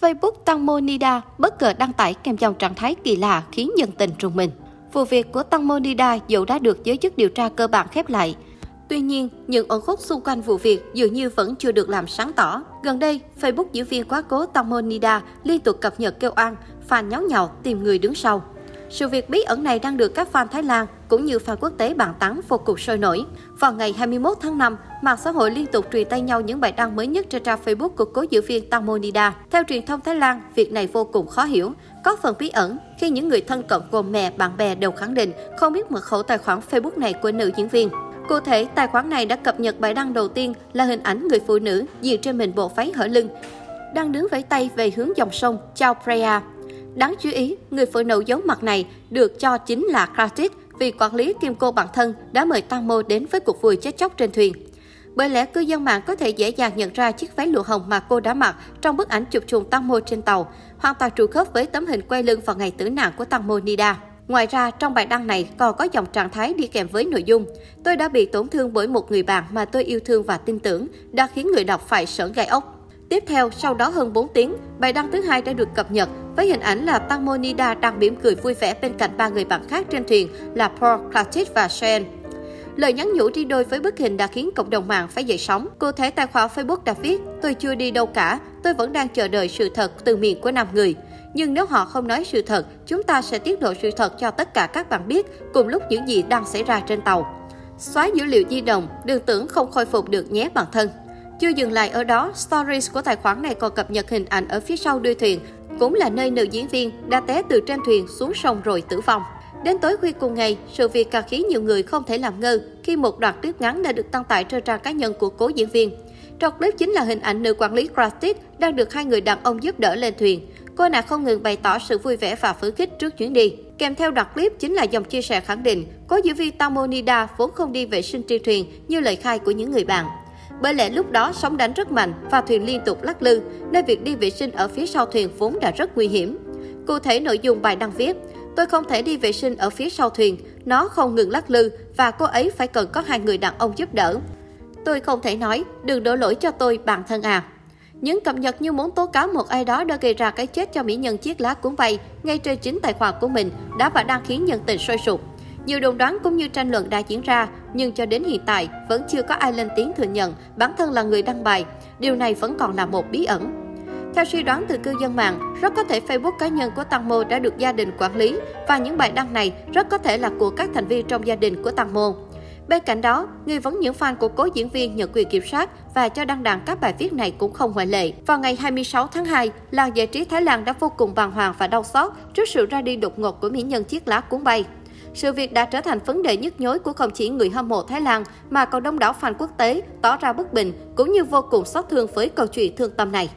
Facebook Tăng Monida bất ngờ đăng tải kèm dòng trạng thái kỳ lạ khiến dân tình rùng mình. Vụ việc của Tăng Monida dù đã được giới chức điều tra cơ bản khép lại, Tuy nhiên, những ẩn khúc xung quanh vụ việc dường như vẫn chưa được làm sáng tỏ. Gần đây, Facebook diễn viên quá cố Tăng Monida liên tục cập nhật kêu oan, fan nháo nhào tìm người đứng sau. Sự việc bí ẩn này đang được các fan Thái Lan cũng như fan quốc tế bàn tán vô cùng sôi nổi. Vào ngày 21 tháng 5, mạng xã hội liên tục truyền tay nhau những bài đăng mới nhất trên trang Facebook của cố diễn viên Tamonida. Theo truyền thông Thái Lan, việc này vô cùng khó hiểu, có phần bí ẩn khi những người thân cận gồm mẹ, bạn bè đều khẳng định không biết mật khẩu tài khoản Facebook này của nữ diễn viên. Cụ thể, tài khoản này đã cập nhật bài đăng đầu tiên là hình ảnh người phụ nữ diện trên mình bộ váy hở lưng, đang đứng vẫy tay về hướng dòng sông Chao Phraya. Đáng chú ý, người phụ nữ giấu mặt này được cho chính là Kratis vì quản lý kim cô bản thân đã mời Tang Mô đến với cuộc vui chết chóc trên thuyền. Bởi lẽ cư dân mạng có thể dễ dàng nhận ra chiếc váy lụa hồng mà cô đã mặc trong bức ảnh chụp trùng Tăng Mô trên tàu, hoàn toàn trùng khớp với tấm hình quay lưng vào ngày tử nạn của Tăng Mô Nida. Ngoài ra, trong bài đăng này còn có dòng trạng thái đi kèm với nội dung. Tôi đã bị tổn thương bởi một người bạn mà tôi yêu thương và tin tưởng, đã khiến người đọc phải sởn gai ốc. Tiếp theo, sau đó hơn 4 tiếng, bài đăng thứ hai đã được cập nhật với hình ảnh là Tăng đang mỉm cười vui vẻ bên cạnh ba người bạn khác trên thuyền là Paul, Clatit và Shane. Lời nhắn nhủ đi đôi với bức hình đã khiến cộng đồng mạng phải dậy sóng. Cụ thể tài khoản Facebook đã viết, tôi chưa đi đâu cả, tôi vẫn đang chờ đợi sự thật từ miệng của năm người. Nhưng nếu họ không nói sự thật, chúng ta sẽ tiết lộ sự thật cho tất cả các bạn biết cùng lúc những gì đang xảy ra trên tàu. Xóa dữ liệu di động, đường tưởng không khôi phục được nhé bản thân. Chưa dừng lại ở đó, stories của tài khoản này còn cập nhật hình ảnh ở phía sau đuôi thuyền, cũng là nơi nữ diễn viên đã té từ trên thuyền xuống sông rồi tử vong. Đến tối khuya cùng ngày, sự việc càng khiến nhiều người không thể làm ngơ khi một đoạn clip ngắn đã được đăng tải trên trang cá nhân của cố diễn viên. Trong clip chính là hình ảnh nữ quản lý Kratis đang được hai người đàn ông giúp đỡ lên thuyền. Cô nàng không ngừng bày tỏ sự vui vẻ và phấn khích trước chuyến đi. Kèm theo đoạn clip chính là dòng chia sẻ khẳng định cố diễn viên Tamonida vốn không đi vệ sinh trên thuyền như lời khai của những người bạn. Bởi lẽ lúc đó sóng đánh rất mạnh và thuyền liên tục lắc lư, nên việc đi vệ sinh ở phía sau thuyền vốn đã rất nguy hiểm. Cụ thể nội dung bài đăng viết, tôi không thể đi vệ sinh ở phía sau thuyền, nó không ngừng lắc lư và cô ấy phải cần có hai người đàn ông giúp đỡ. Tôi không thể nói, đừng đổ lỗi cho tôi bản thân à. Những cập nhật như muốn tố cáo một ai đó đã gây ra cái chết cho mỹ nhân chiếc lá cuốn bay ngay trên chính tài khoản của mình đã và đang khiến nhân tình sôi sục. Nhiều đồn đoán cũng như tranh luận đã diễn ra, nhưng cho đến hiện tại vẫn chưa có ai lên tiếng thừa nhận bản thân là người đăng bài. Điều này vẫn còn là một bí ẩn. Theo suy đoán từ cư dân mạng, rất có thể Facebook cá nhân của Tăng Mô đã được gia đình quản lý và những bài đăng này rất có thể là của các thành viên trong gia đình của Tăng Mô. Bên cạnh đó, nghi vấn những fan của cố diễn viên nhận quyền kiểm soát và cho đăng đàn các bài viết này cũng không ngoại lệ. Vào ngày 26 tháng 2, làng giải trí Thái Lan đã vô cùng bàng hoàng và đau xót trước sự ra đi đột ngột của mỹ nhân chiếc lá cuốn bay. Sự việc đã trở thành vấn đề nhức nhối của không chỉ người hâm mộ Thái Lan, mà còn đông đảo fan quốc tế tỏ ra bất bình, cũng như vô cùng xót thương với câu chuyện thương tâm này.